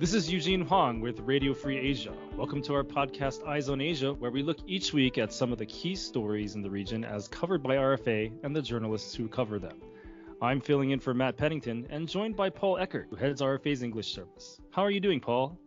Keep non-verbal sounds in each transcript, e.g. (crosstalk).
This is Eugene Whong with Radio Free Asia. Welcome to our podcast Eyes on Asia, where we look each week at some of the key stories in the region as covered by RFA and the journalists who cover them. I'm filling in for Matt Pennington and joined by Paul Eckert, who heads RFA's English service. How are you doing, Paul?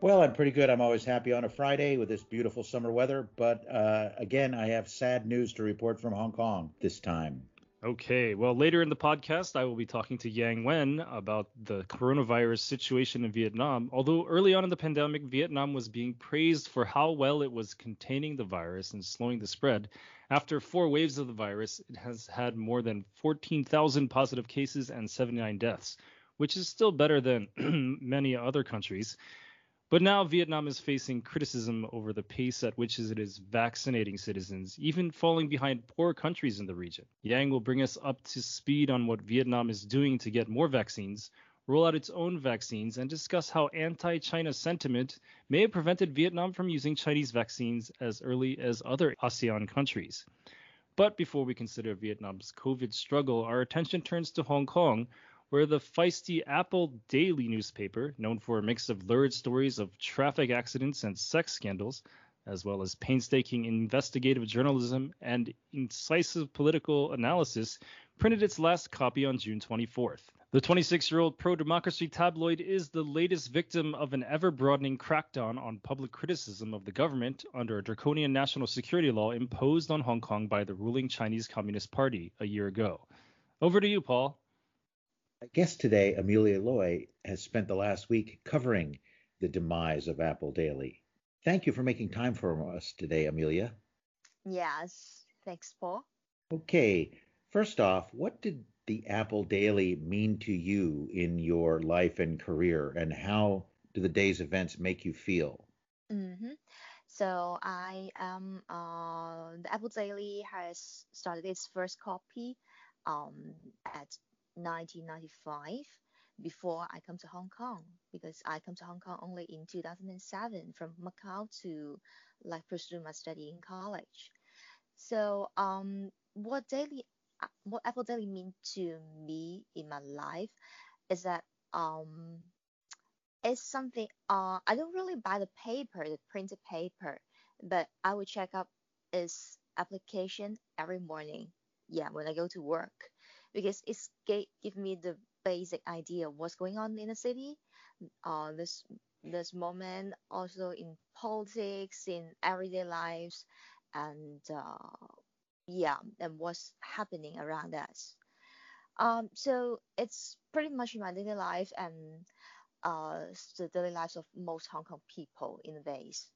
Well, I'm pretty good. I'm always happy on a Friday with this beautiful summer weather. But uh, again, I have sad news to report from Hong Kong this time. Okay, well, later in the podcast, I will be talking to Yang Wen about the coronavirus situation in Vietnam. Although early on in the pandemic, Vietnam was being praised for how well it was containing the virus and slowing the spread. After four waves of the virus, it has had more than 14,000 positive cases and 79 deaths, which is still better than (clears throat) many other countries. But now Vietnam is facing criticism over the pace at which it is vaccinating citizens, even falling behind poor countries in the region. Yang will bring us up to speed on what Vietnam is doing to get more vaccines, roll out its own vaccines, and discuss how anti China sentiment may have prevented Vietnam from using Chinese vaccines as early as other ASEAN countries. But before we consider Vietnam's COVID struggle, our attention turns to Hong Kong, where the feisty Apple Daily newspaper, known for a mix of lurid stories of traffic accidents and sex scandals, as well as painstaking investigative journalism and incisive political analysis, printed its last copy on June 24th. The 26 year old pro democracy tabloid is the latest victim of an ever broadening crackdown on public criticism of the government under a draconian national security law imposed on Hong Kong by the ruling Chinese Communist Party a year ago. Over to you, Paul. Guest today, Amelia Loy, has spent the last week covering the demise of Apple Daily. Thank you for making time for us today, Amelia. Yes, thanks, Paul. Okay, first off, what did the Apple Daily mean to you in your life and career, and how do the day's events make you feel? Mm-hmm. So I um uh the Apple Daily has started its first copy um at 1995 before I come to Hong Kong because I come to Hong Kong only in 2007 from Macau to like pursue my study in college. So um, what daily uh, what Apple Daily mean to me in my life is that um, it's something uh, I don't really buy the paper, the printed paper, but I will check up its application every morning. Yeah, when I go to work because it's give me the basic idea of what's going on in the city. Uh, this this moment also in politics, in everyday lives, and uh, yeah, and what's happening around us. Um, so it's pretty much my daily life and uh, the daily lives of most Hong Kong people in the base.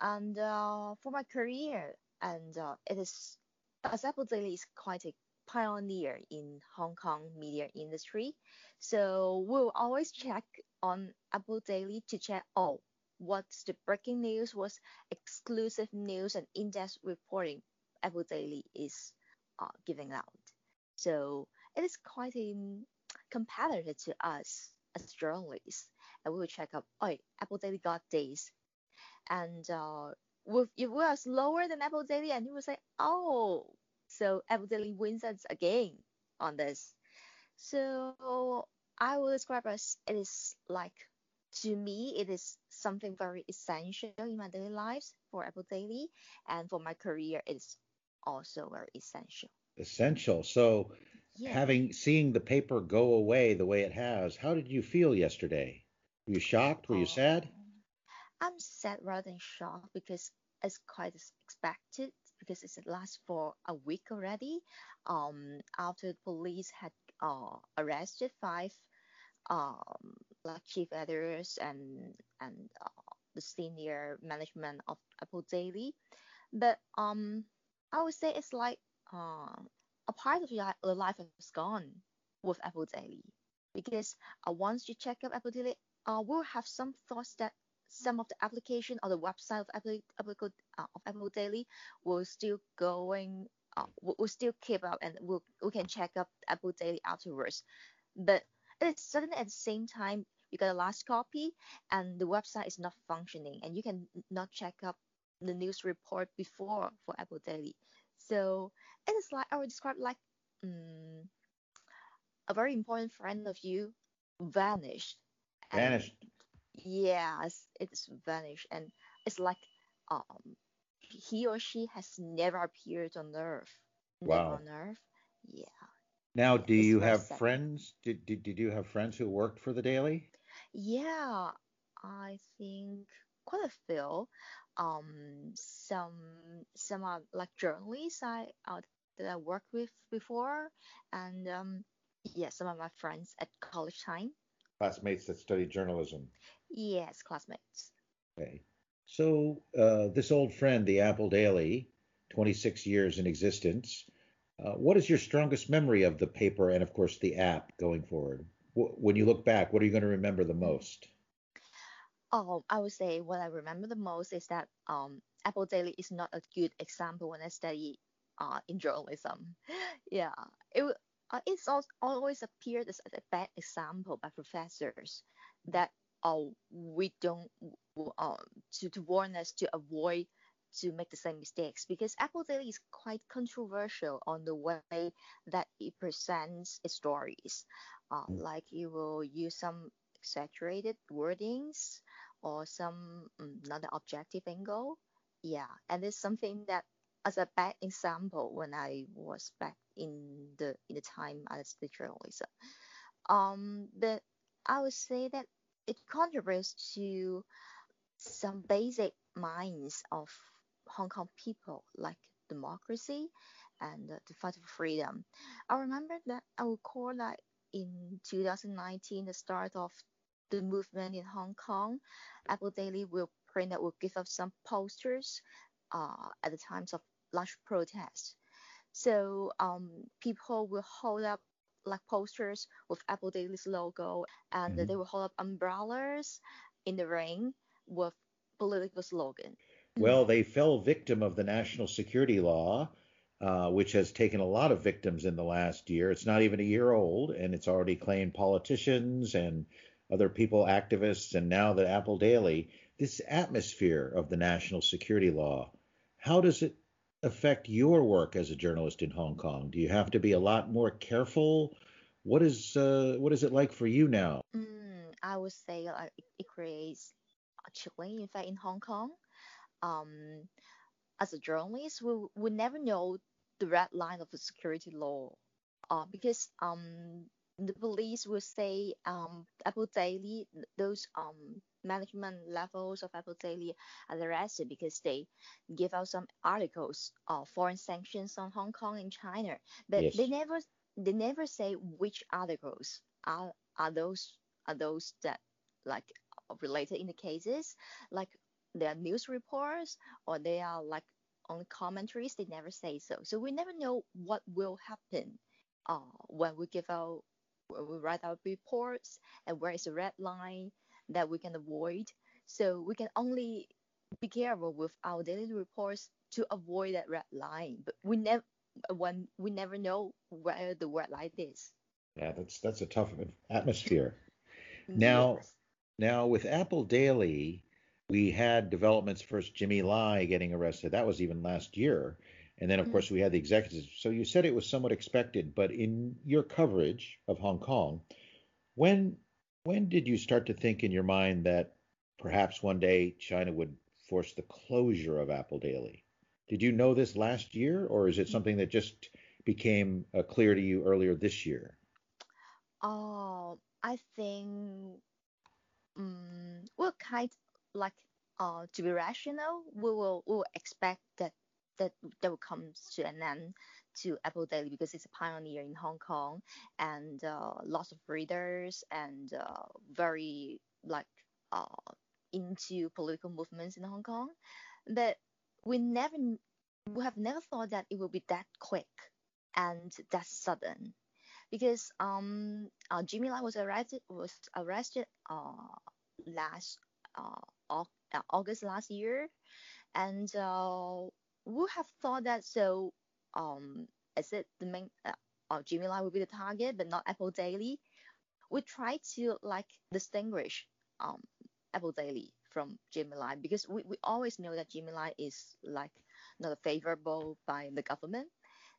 And uh, for my career, and uh, it is as Apple Daily is quite a pioneer in Hong Kong media industry. So we'll always check on Apple Daily to check, oh, what's the breaking news, what's exclusive news and in-depth reporting Apple Daily is uh, giving out. So it is quite a competitor to us as journalists. And we will check up, oh, Apple Daily got this. And uh, if we are slower than Apple Daily, and you will say, oh, so evidently wins us again on this. So I will describe as it is like to me it is something very essential in my daily lives for Apple Daily and for my career it is also very essential. Essential. So yeah. having seeing the paper go away the way it has, how did you feel yesterday? Were you shocked? Were you oh, sad? I'm sad rather than shocked because it's quite as expected because it's last for a week already. Um, after the police had uh, arrested five um, like chief editors and and uh, the senior management of Apple Daily, but um, I would say it's like uh, a part of your life is gone with Apple Daily because uh, once you check up Apple Daily, uh, we'll have some thoughts that some of the application or the website of Apple, Apple, uh, of Apple Daily will still going, uh, will, still keep up and we'll, we can check up Apple Daily afterwards. But it's suddenly at the same time, you got a last copy and the website is not functioning and you can not check up the news report before for Apple Daily. So it is like I would describe like um, a very important friend of you vanished. Vanished yes, it's vanished, and it's like um he or she has never appeared on Earth. Wow. Never on Earth. Yeah. Now, do it's you have sad. friends? Did, did did you have friends who worked for the Daily? Yeah, I think quite a few. Um, some some are like journalists I uh, that I worked with before, and um, yeah, some of my friends at college time. Classmates that studied journalism. Yes, classmates. Okay. So uh, this old friend, the Apple Daily, 26 years in existence. Uh, what is your strongest memory of the paper and, of course, the app going forward? Wh- When you look back, what are you going to remember the most? Um, I would say what I remember the most is that um, Apple Daily is not a good example when I study uh, in journalism. (laughs) Yeah, it w- uh, it's al- always appeared as a bad example by professors that oh we don't um to, to warn us to avoid to make the same mistakes because Apple Daily is quite controversial on the way that it presents its stories. Uh, Mm. like it will use some exaggerated wordings or some mm, not an objective angle. Yeah, and it's something that as a bad example when I was back in the in the time as studied journalism. Um, but I would say that it contributes to some basic minds of Hong Kong people, like democracy and the fight for freedom. I remember that I recall that in 2019, the start of the movement in Hong Kong, Apple Daily will print out, will give up some posters uh, at the times of large protests. So um, people will hold up like posters with Apple Daily's logo, and Mhm. they will hold up umbrellas in the rain with political slogan. Well, they fell victim of the national security law, uh, which has taken a lot of victims in the last year. It's not even a year old, and it's already claimed politicians and other people, activists, and now the Apple Daily. This atmosphere of the national security law, how does it affect your work as a journalist in Hong Kong? Do you have to be a lot more careful? What is uh, what is it like for you now? Mm, I would say it, creates a chilling effect in Hong Kong. Um, as a journalist, we would never know the red line of the security law, uh, because um the police will say um Apple Daily th- those um management levels of Apple Daily are arrested because they give out some articles of foreign sanctions on Hong Kong and China, but Yes. they never they never say which articles are are those are those that like related in the cases. Like they are news reports or they are like only commentaries they never say so. So we never know what will happen uh, when we give out we write our reports and where is the red line that we can avoid so we can only be careful with our daily reports to avoid that red line but we never when we never know where the red line is Yeah, that's that's a tough atmosphere. (laughs) Now, Yes. Now, with Apple Daily, we had developments first, Jimmy Lai getting arrested. That was even last year. And then, of Mhm. course, we had the executives. So you said it was somewhat expected, but in your coverage of Hong Kong, when when did you start to think in your mind that perhaps one day China would force the closure of Apple Daily? Did you know this last year, or is it something that just became uh, clear to you earlier this year? Oh, I think um, we're kind of like uh to be rational, we will we will expect that that that will come to an end to Apple Daily because it's a pioneer in Hong Kong and uh, lots of readers and uh, very like uh into political movements in Hong Kong. But we never we have never thought that it will be that quick and that sudden because um uh, Jimmy Lai was arrested was arrested uh last uh, August last year and we have thought that so um is it the main uh, uh, Jimmy Lai will be the target but not Apple Daily we try to like distinguish um Apple Daily from Jimmy Lai because we, we always know that Jimmy Lai is like not favorable by the government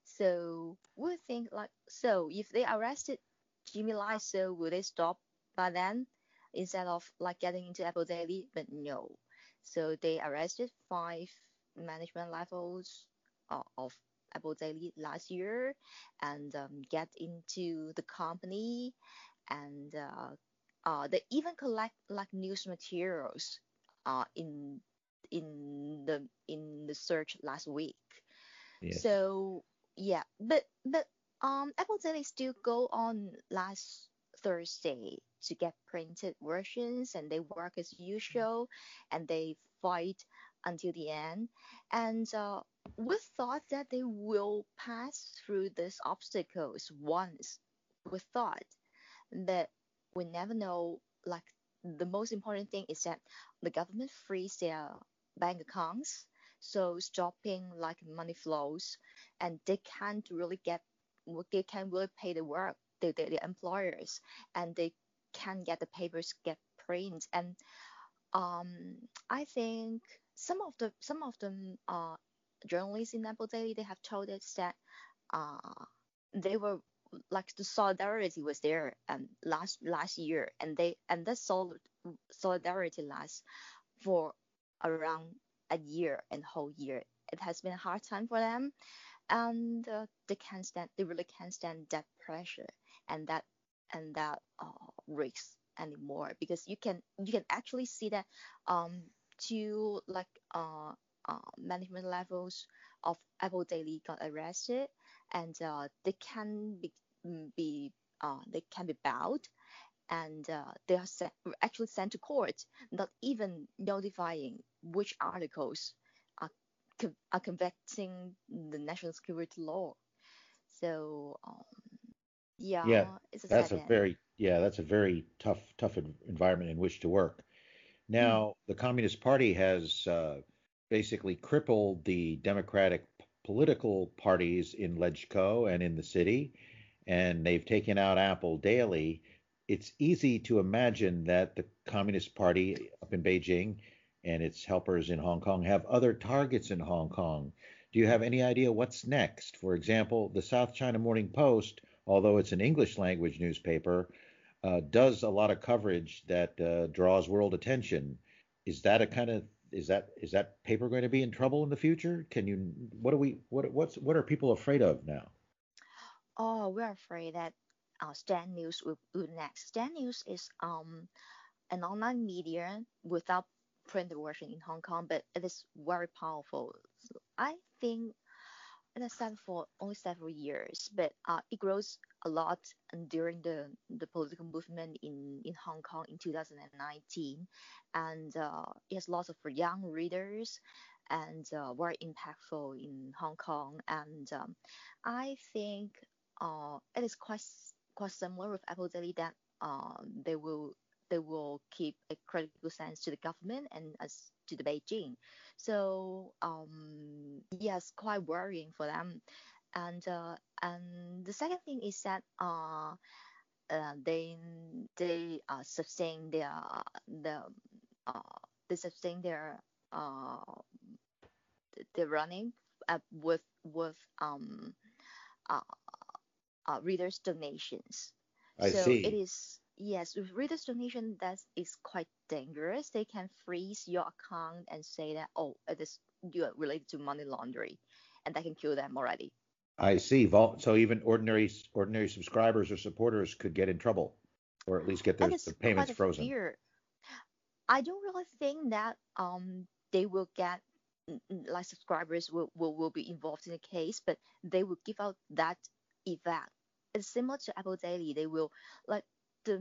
so we think like so if they arrested Jimmy Lai, so will they stop by then? instead of like getting into Apple Daily, but no. So they arrested five management levels uh, of Apple Daily last year and um, get into the company and uh, uh, they even collect like news materials uh, in in the in the search last week. Yes. So yeah, but but um Apple Daily still go on last Thursday to get printed versions and they work as usual and they fight until the end. And uh, we thought that they will pass through these obstacles once. We thought, but we never know. Like the most important thing is that the government frees their bank accounts, so stopping like money flows, and they can't really get, they can't really pay the work, the, the, the employers, and they can't get the papers get print. And um, I think some of the some of them uh, journalists in Apple Daily they have told us that uh, they were like the solidarity was there um, last last year and they and that sol- solidarity lasts for around a year and whole year. It has been a hard time for them and uh, they can't stand they really can't stand that pressure and that and that uh, risk anymore because you can you can actually see that um two like uh, uh management levels of Apple Daily got arrested and uh, they can be, mm, be uh, they can be bowed and uh, they are sent, actually sent to court, not even notifying which articles are, are convicting the national security law. So um, yeah, yeah, a that's a end. very yeah, that's a very tough tough environment in which to work. Now, mm. the Communist Party has uh, basically crippled the Democratic political parties in LegCo and in the city, and they've taken out Apple Daily. It's easy to imagine that the Communist Party up in Beijing and its helpers in Hong Kong have other targets in Hong Kong. Do you have any idea what's next? For example, the South China Morning Post, although it's an English language newspaper, uh, does a lot of coverage that uh, draws world attention. Is that a kind of is that is that paper going to be in trouble in the future? Can you what are we what what's what are people afraid of now? Oh, we're afraid that uh, Stand News will, next. Stand News is um an online media without print version in Hong Kong, but it is very powerful. So I think it has started for only several years, but uh, it grows a lot during the, the political movement in, in Hong Kong in 2019. And uh, it has lots of young readers and uh, very impactful in Hong Kong. And um, I think uh, it is quite quite similar with Apple Daily that uh, they will they will keep a critical sense to the government and as to the Beijing. So um, yes, quite worrying for them. And uh, and the second thing is that uh, uh they they uh, sustain their the uh, they sustain their uh the running uh, with with um uh, uh readers donations. I so see. it is yes with readers donation that is quite dangerous. They can freeze your account and say that oh it is you are related to money laundering, and that can kill them already. I see. So even ordinary ordinary subscribers or supporters could get in trouble, or at least get their, their payments frozen. Fear. I don't really think that um they will get like subscribers will, will, will be involved in the case, but they will give out that effect. It's similar to Apple Daily. They will like the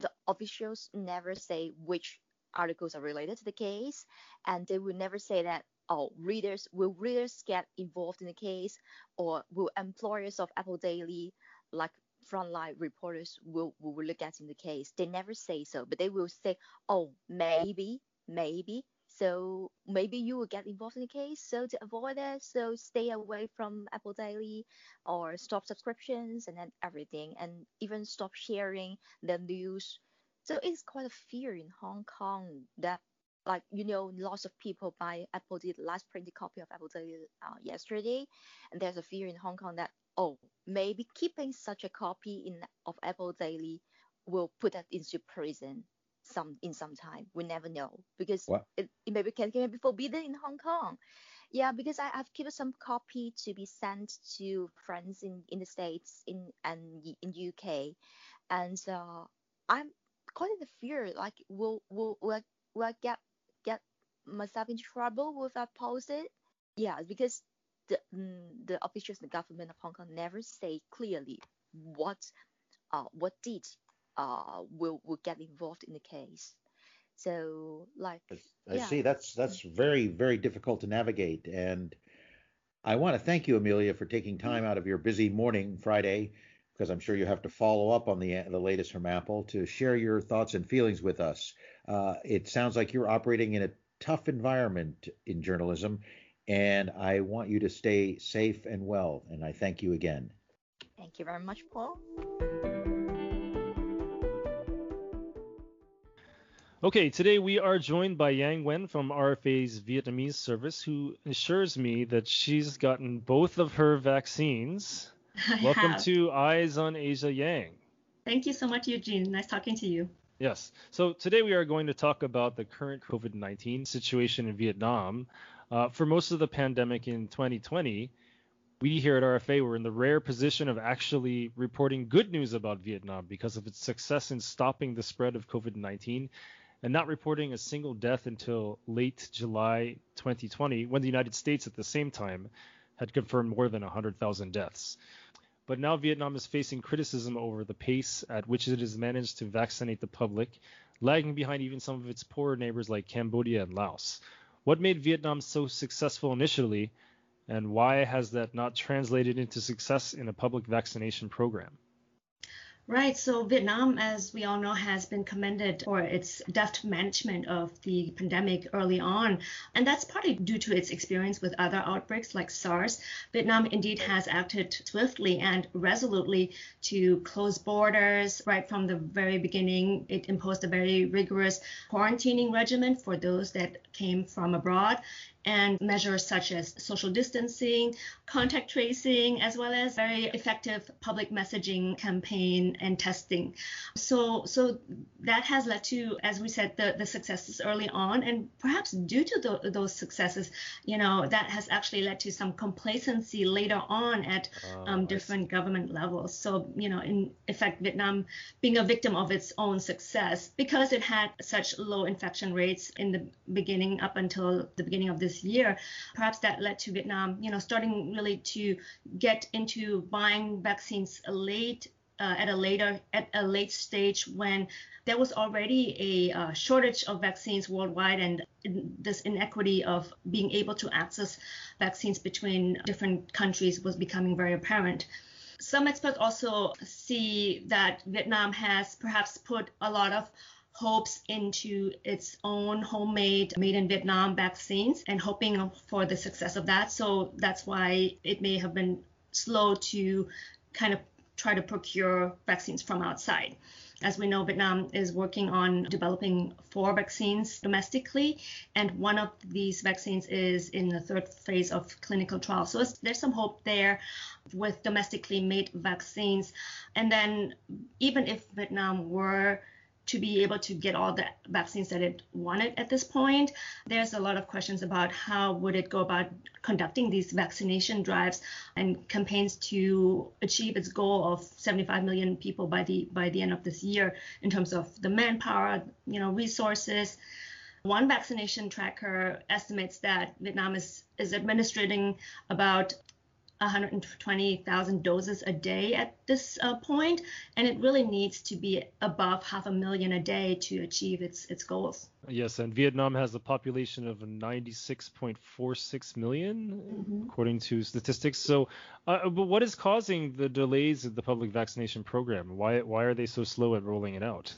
the officials never say which articles are related to the case, and they will never say that oh, readers will readers get involved in the case, or will employers of Apple Daily, like frontline reporters, will will look at in the case? They never say so, but they will say, oh, maybe, maybe. So maybe you will get involved in the case. So to avoid that, so stay away from Apple Daily or stop subscriptions and then everything, and even stop sharing the news. So it's quite a fear in Hong Kong that like you know lots of people buy apple the last printed copy of apple daily uh, yesterday and there's a fear in hong kong that oh maybe keeping such a copy in of apple daily will put us into prison some in some time. We never know because What? it, it maybe can, can be forbidden in Hong Kong. Yeah, because I, I've kept some copy to be sent to friends in, in the States in and in UK, and uh, I'm quite in the fear like will will will I, will I get get myself into trouble if I post it? Yeah, because the mm, the officials in the government of Hong Kong never say clearly what uh what did uh will will get involved in the case. So like I Yeah. see. That's that's very very difficult to navigate, and I want to thank you, Amelia, for taking time out of your busy morning Friday, because I'm sure you have to follow up on the the latest from Apple to share your thoughts and feelings with us. Uh, it sounds like you're operating in a tough environment in journalism, and I want you to stay safe and well. And I thank you again. thank you very much, Paul. Okay, today we are joined by Yang Wen from RFA's Vietnamese service, who assures me that she's gotten both of her vaccines. (laughs) I Welcome have. to Eyes on Asia Yang. Thank you so much, Eugene. Nice talking to you. Yes. So today we are going to talk about the current COVID 19 situation in Vietnam. Uh, for most of the pandemic in 2020, we here at RFA were in the rare position of actually reporting good news about Vietnam because of its success in stopping the spread of COVID 19 and not reporting a single death until late July 2020, when the United States at the same time had confirmed more than 100,000 deaths. But now Vietnam is facing criticism over the pace at which it has managed to vaccinate the public, lagging behind even some of its poorer neighbors like Cambodia and Laos. What made Vietnam so successful initially, and why has that not translated into success in a public vaccination program? Right. So Vietnam, as we all know, has been commended for its deft management of the pandemic early on. And that's partly due to its experience with other outbreaks like SARS. Vietnam indeed has acted swiftly and resolutely to close borders right from the very beginning. It imposed a very rigorous quarantining regimen for those that came from abroad and measures such as social distancing, contact tracing, as well as very effective public messaging campaign and testing. So, so that has led to, as we said, the, the successes early on, and perhaps due to tho- those successes, you know, that has actually led to some complacency later on at Uh, um, different government levels. So, you know, in effect, Vietnam being a victim of its own success because it had such low infection rates in the beginning up until the beginning of this year. Perhaps that led to Vietnam, you know, starting really to get into buying vaccines late. Uh, at a later at a late stage when there was already a uh, shortage of vaccines worldwide and this inequity of being able to access vaccines between different countries was becoming very apparent. Some experts also see that Vietnam has perhaps put a lot of hopes into its own homemade made in Vietnam vaccines and hoping for the success of that. So that's why it may have been slow to kind of try to procure vaccines from outside. As we know, Vietnam is working on developing four vaccines domestically, and one of these vaccines is in the third phase of clinical trials. So there's some hope there with domestically made vaccines. And then, even if Vietnam were to be able to get all the vaccines that it wanted at this point, there's a lot of questions about how would it go about conducting these vaccination drives and campaigns to achieve its goal of 75 million people by the by the end of this year in terms of the manpower, you know, resources. One vaccination tracker estimates that Vietnam is is administering about 120,000 doses a day at this uh, point, and it really needs to be above half a million a day to achieve its its goals. Yes, and Vietnam has a population of 96.46 million, Mhm. according to statistics. So, uh, but what is causing the delays of the public vaccination program? Why why are they so slow at rolling it out?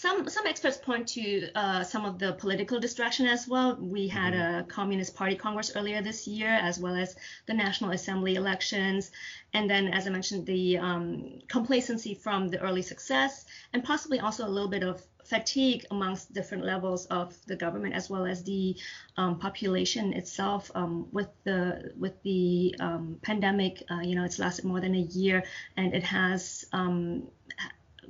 Some some experts point to uh, some of the political distraction as well. We had a Communist Party Congress earlier this year, as well as the National Assembly elections, and then, as I mentioned, the um, complacency from the early success, and possibly also a little bit of fatigue amongst different levels of the government, as well as the um, population itself. Um, with the with the um, pandemic, uh, you know, it's lasted more than a year, and it has um,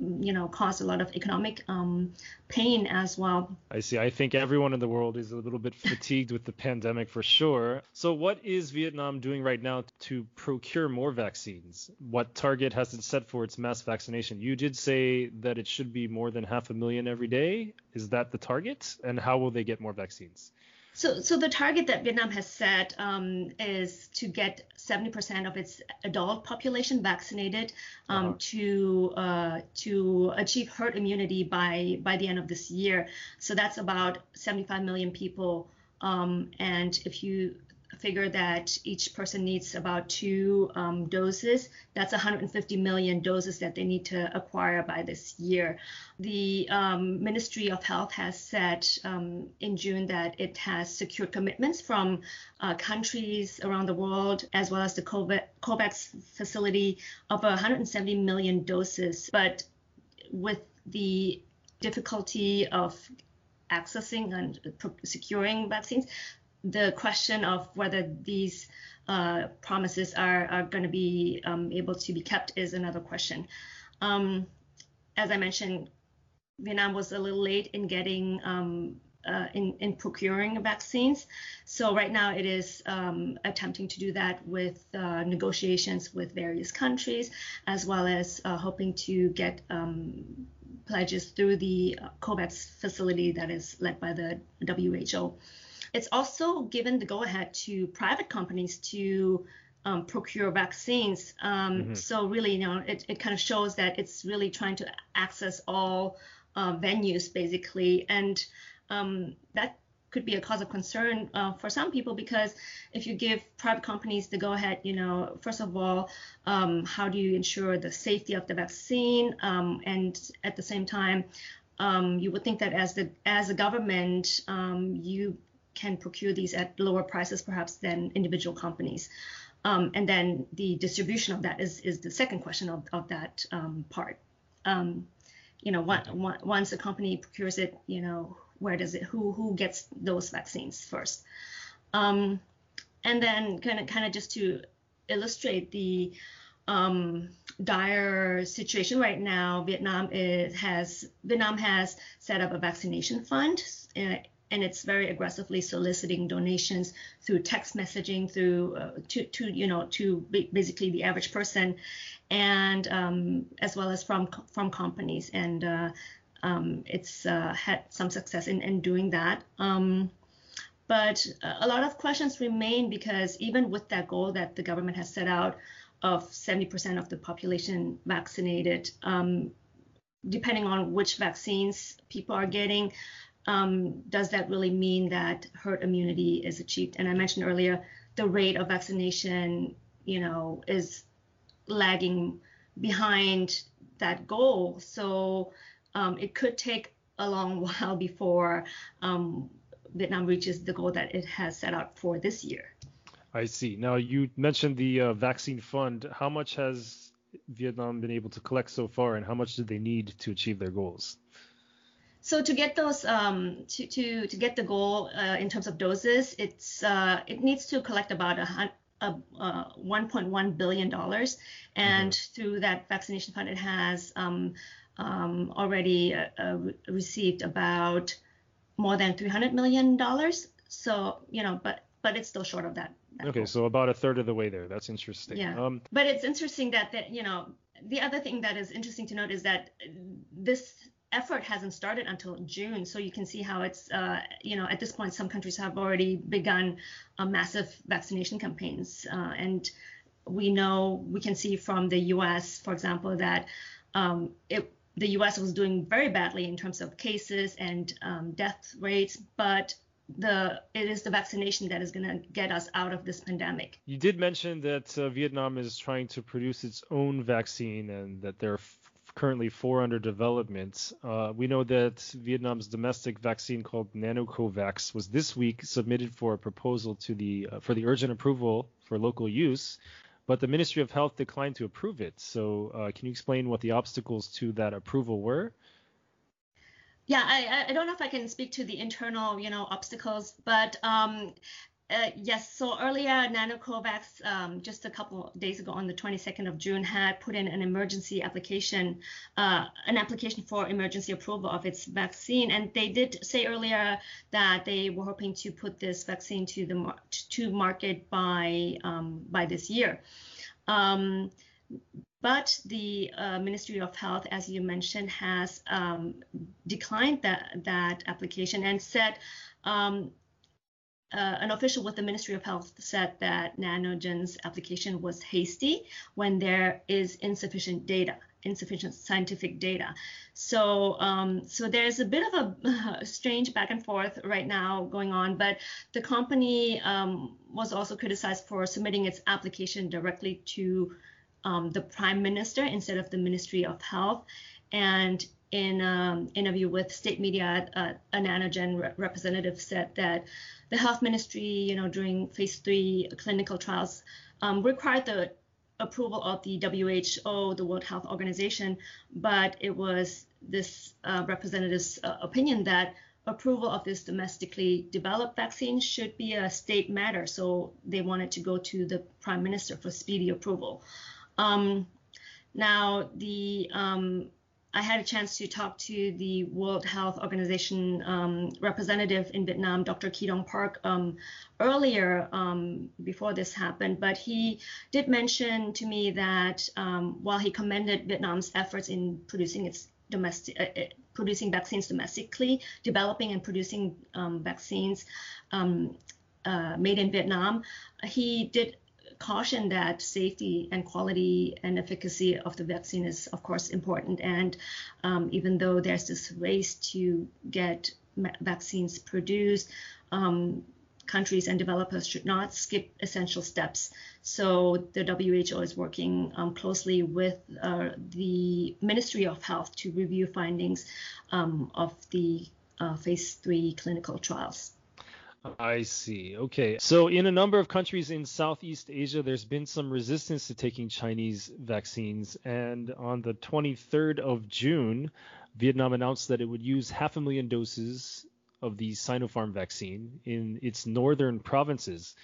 you know, cause a lot of economic um, pain as well. I see. I think everyone in the world is a little bit fatigued with the pandemic for sure. So, what is Vietnam doing right now to procure more vaccines? What target has it set for its mass vaccination? You did say that it should be more than half a million every day. Is that the target? And how will they get more vaccines? So, so the target that Vietnam has set um, is to get 70% of its adult population vaccinated um, uh-huh. to uh, to achieve herd immunity by by the end of this year. So that's about 75 million people. Um, and if you figure that each person needs about two um, doses. That's 150 million doses that they need to acquire by this year. The um, Ministry of Health has said um, in June that it has secured commitments from uh, countries around the world, as well as the COVAX facility, of 170 million doses. But with the difficulty of accessing and securing vaccines, the question of whether these uh, promises are, are going to be um, able to be kept is another question. Um, as I mentioned, Vietnam was a little late in getting um, uh, in, in procuring vaccines. So right now it is um, attempting to do that with uh, negotiations with various countries, as well as uh, hoping to get um, pledges through the COVAX facility that is led by the WHO. It's also given the go ahead to private companies to um, procure vaccines. Um, mm-hmm. So really, you know, it, it kind of shows that it's really trying to access all uh, venues basically, and um, that could be a cause of concern uh, for some people because if you give private companies the go ahead, you know, first of all, um, how do you ensure the safety of the vaccine, um, and at the same time, um, you would think that as the as a government, um, you can procure these at lower prices perhaps than individual companies. Um, and then the distribution of that is, is the second question of, of that um, part. Um, you know, once a company procures it, you know, where does it, who, who gets those vaccines first? Um, and then kind of, kind of just to illustrate the um, dire situation right now, Vietnam is, has Vietnam has set up a vaccination fund. And it's very aggressively soliciting donations through text messaging through uh, to, to you know to basically the average person and um, as well as from from companies. And uh, um, it's uh, had some success in, in doing that. Um, but a lot of questions remain because even with that goal that the government has set out of 70% of the population vaccinated um, depending on which vaccines people are getting um, does that really mean that herd immunity is achieved? And I mentioned earlier the rate of vaccination, you know, is lagging behind that goal. So um, it could take a long (laughs) while before um, Vietnam reaches the goal that it has set out for this year. I see. Now you mentioned the uh, vaccine fund. How much has Vietnam been able to collect so far, and how much do they need to achieve their goals? So to get those um, to, to to get the goal uh, in terms of doses, it's uh, it needs to collect about a, a, a 1.1 billion dollars, and mm-hmm. through that vaccination fund, it has um, um, already uh, uh received about more than 300 million dollars. So you know, but but it's still short of that. that okay, goal. so about a third of the way there. That's interesting. Yeah. Um, but it's interesting that that you know the other thing that is interesting to note is that this effort hasn't started until June. So you can see how it's, uh, you know, at this point, some countries have already begun uh, massive vaccination campaigns. Uh, and we know, we can see from the US, for example, that um, it, the US was doing very badly in terms of cases and um, death rates, but the it is the vaccination that is going to get us out of this pandemic. You did mention that uh, Vietnam is trying to produce its own vaccine and that there are currently four under development. Uh, we know that Vietnam's domestic vaccine called NanoCovax was this week submitted for a proposal to the uh, for the urgent approval for local use, but the Ministry of Health declined to approve it. So, uh, can you explain what the obstacles to that approval were? Yeah, I, I don't know if I can speak to the internal, you know, obstacles, but um, uh, yes. So earlier, NanoCovax, um, just a couple of days ago, on the 22nd of June, had put in an emergency application, uh, an application for emergency approval of its vaccine, and they did say earlier that they were hoping to put this vaccine to the to market by um, by this year. Um, but the uh, Ministry of Health, as you mentioned, has um, declined that that application and said um, uh, an official with the Ministry of Health said that Nanogen's application was hasty when there is insufficient data, insufficient scientific data. So, um, so there's a bit of (laughs) a, strange back and forth right now going on. But the company um, was also criticized for submitting its application directly to um, the Prime Minister instead of the Ministry of Health, and in an um, interview with state media, uh, a Nanogen re- representative said that the health ministry, you know, during phase three clinical trials, um, required the approval of the WHO, the World Health Organization, but it was this uh, representative's uh, opinion that approval of this domestically developed vaccine should be a state matter. So they wanted to go to the prime minister for speedy approval. Um, now, the um, I had a chance to talk to the World Health Organization um, representative in Vietnam, Dr. Kidong Park, um, earlier um, before this happened. But he did mention to me that um, while he commended Vietnam's efforts in producing its domestic, uh, uh, producing vaccines domestically, developing and producing um, vaccines um, uh, made in Vietnam, he did caution that safety and quality and efficacy of the vaccine is, of course, important. And um, even though there's this race to get vaccines produced, um, countries and developers should not skip essential steps. So the WHO is working um, closely with uh, the Ministry of Health to review findings um, of the uh, phase three clinical trials. I see. Okay. So, in a number of countries in Southeast Asia, there's been some resistance to taking Chinese vaccines. And on the 23rd of June, Vietnam announced that it would use half a million doses of the Sinopharm vaccine in its northern provinces.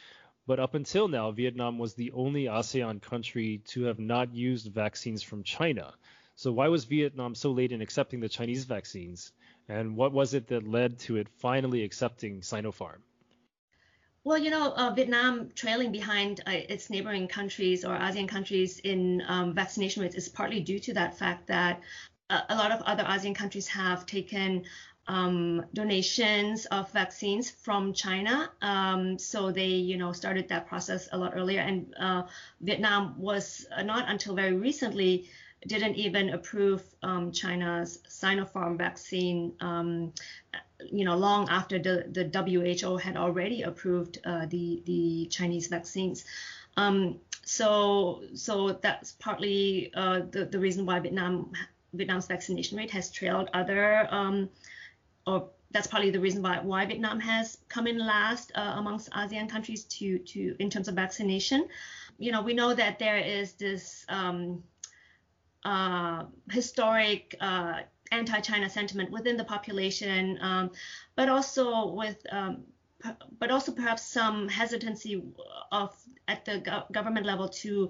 But up until now, Vietnam was the only ASEAN country to have not used vaccines from China. So, why was Vietnam so late in accepting the Chinese vaccines? And what was it that led to it finally accepting Sinopharm? Well, you know, uh, Vietnam trailing behind uh, its neighboring countries or ASEAN countries in um, vaccination rates is partly due to that fact that a, a lot of other ASEAN countries have taken um, donations of vaccines from China. Um, so they, you know, started that process a lot earlier. And uh, Vietnam was uh, not until very recently didn't even approve um, China's Sinopharm vaccine um, you know, long after the, the WHO had already approved uh, the the Chinese vaccines. Um, so so that's partly uh, the the reason why Vietnam Vietnam's vaccination rate has trailed other um, or that's partly the reason why, why Vietnam has come in last uh, amongst ASEAN countries to to in terms of vaccination. You know, we know that there is this um, uh, historic uh, anti-China sentiment within the population, um, but also with um, but also perhaps some hesitancy of at the go- government level to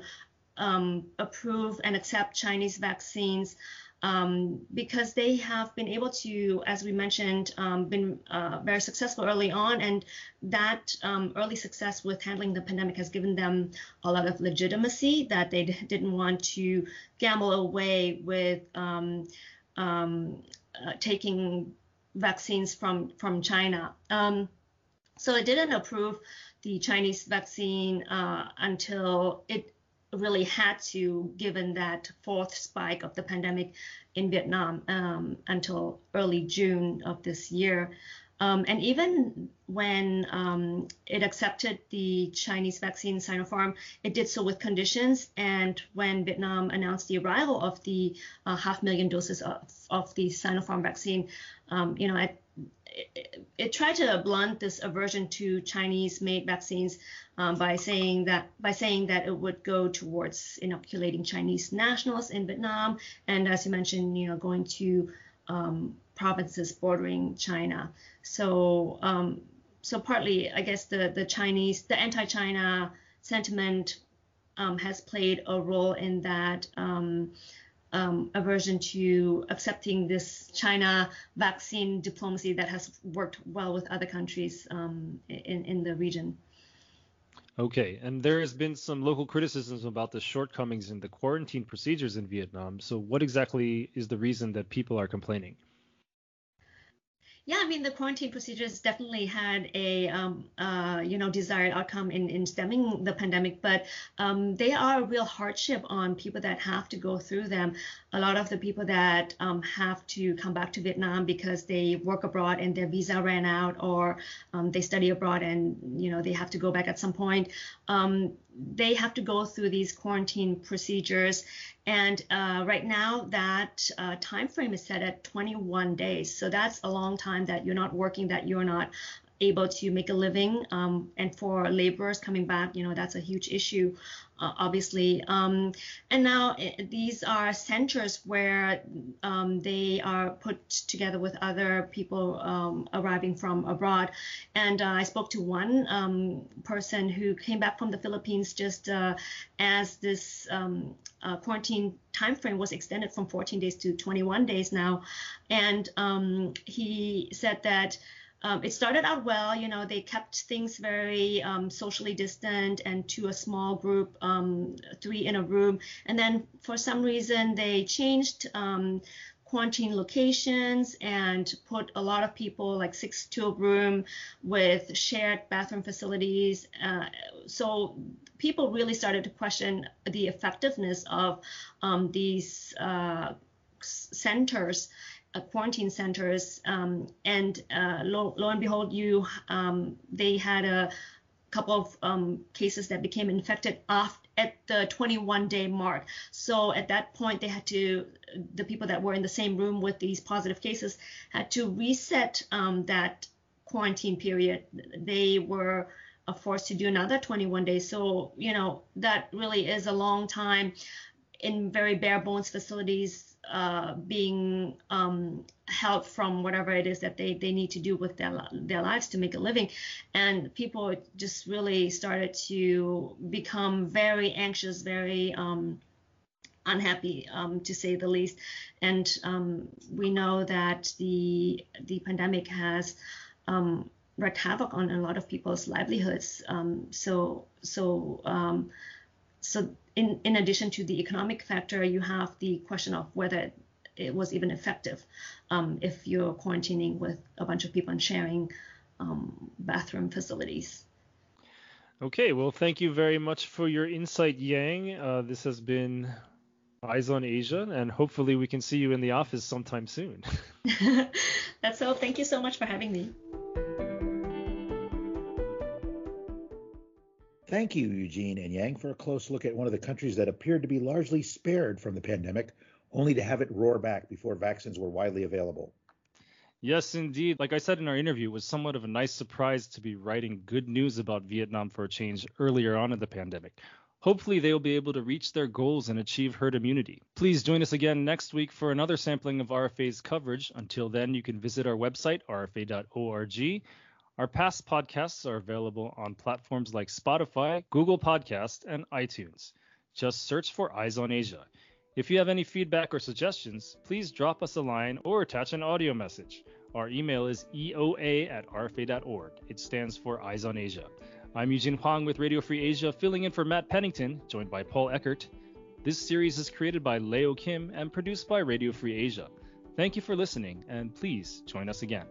um, approve and accept Chinese vaccines um, because they have been able to, as we mentioned, um, been uh, very successful early on, and that um, early success with handling the pandemic has given them a lot of legitimacy that they d- didn't want to gamble away with um, uh, taking vaccines from from China. Um, so it didn't approve the Chinese vaccine uh, until it really had to, given that fourth spike of the pandemic in Vietnam um, until early June of this year. Um, and even when um, it accepted the Chinese vaccine Sinopharm, it did so with conditions. And when Vietnam announced the arrival of the uh, half million doses of, of the Sinopharm vaccine, um, you know, it, it, it, tried to blunt this aversion to Chinese-made vaccines um, by saying that by saying that it would go towards inoculating Chinese nationals in Vietnam, and as you mentioned, you know, going to um, provinces bordering China. So um, so partly, I guess the the Chinese, the anti-China sentiment um, has played a role in that. Um, um, aversion to accepting this China vaccine diplomacy that has worked well with other countries um, in, in the region. Okay, and there has been some local criticisms about the shortcomings in the quarantine procedures in Vietnam. So, what exactly is the reason that people are complaining? Yeah, I mean the quarantine procedures definitely had a um, uh, you know desired outcome in, in stemming the pandemic, but um, they are a real hardship on people that have to go through them. A lot of the people that um, have to come back to Vietnam because they work abroad and their visa ran out, or um, they study abroad and you know they have to go back at some point. They have to go through these quarantine procedures and uh, right now, that uh, time frame is set at 21 days. So that's a long time that you're not working, that you're not able to make a living. Um, and for laborers coming back, you know, that's a huge issue, uh, obviously. Um, and now it, eh, these are centers where um, they are put together with other people um, arriving from abroad. And uh, I spoke to one um, person who came back from the Philippines just uh, as this um, uh, quarantine timeframe was extended from 14 days to 21 days now. And he said that um, it started out well. You know, they kept things very um, socially distant and to a small group, um, three in a room. And then for some reason, they changed um, quarantine locations and put a lot of people, like six to a room, with shared bathroom facilities. Uh, so people really started to question the effectiveness of um, these uh, centers quarantine centers, um, and uh, lo, lo, and behold, you um, they had a couple of um, cases that became infected off at the 21 day mark. So at that point, they had to the people that were in the same room with these positive cases had to reset um, that quarantine period. They were uh, forced to do another 21 days. So you know that really is a long time in very bare bones facilities uh, being um, help from whatever it is that they, they need to do with their, their lives to make a living. And people just really started to become very anxious, very um, unhappy, um, to say the least. And um, we know that the, the pandemic has um, wreaked havoc on a lot of people's livelihoods. Um, so, so, so in, in addition to the economic factor, you have the question of whether it was even effective um, if you're quarantining with a bunch of people and sharing um, bathroom facilities. Okay, well, thank you very much for your insight, Yang. Uh, this has been Eyes on Asia, and hopefully we can see you in the office sometime soon. (laughs) (laughs) That's all. Thank you so much for having me. Thank you, Eugene and Yang, for a close look at one of the countries that appeared to be largely spared from the pandemic, only to have it roar back before vaccines were widely available. Yes, indeed. Like I said in our interview, it was somewhat of a nice surprise to be writing good news about Vietnam for a change earlier on in the pandemic. Hopefully, they will be able to reach their goals and achieve herd immunity. Please join us again next week for another sampling of RFA's coverage. Until then, you can visit our website, rfa.org our past podcasts are available on platforms like Spotify, Google Podcast, and iTunes. Just search for Eyes on Asia. If you have any feedback or suggestions, please drop us a line or attach an audio message. Our email is eoa at rfa.org. It stands for Eyes on Asia. I'm Eugene Whong with Radio Free Asia, filling in for Matt Pennington, joined by Paul Eckert. This series is created by Leo Kim and produced by Radio Free Asia. Thank you for listening, and please join us again.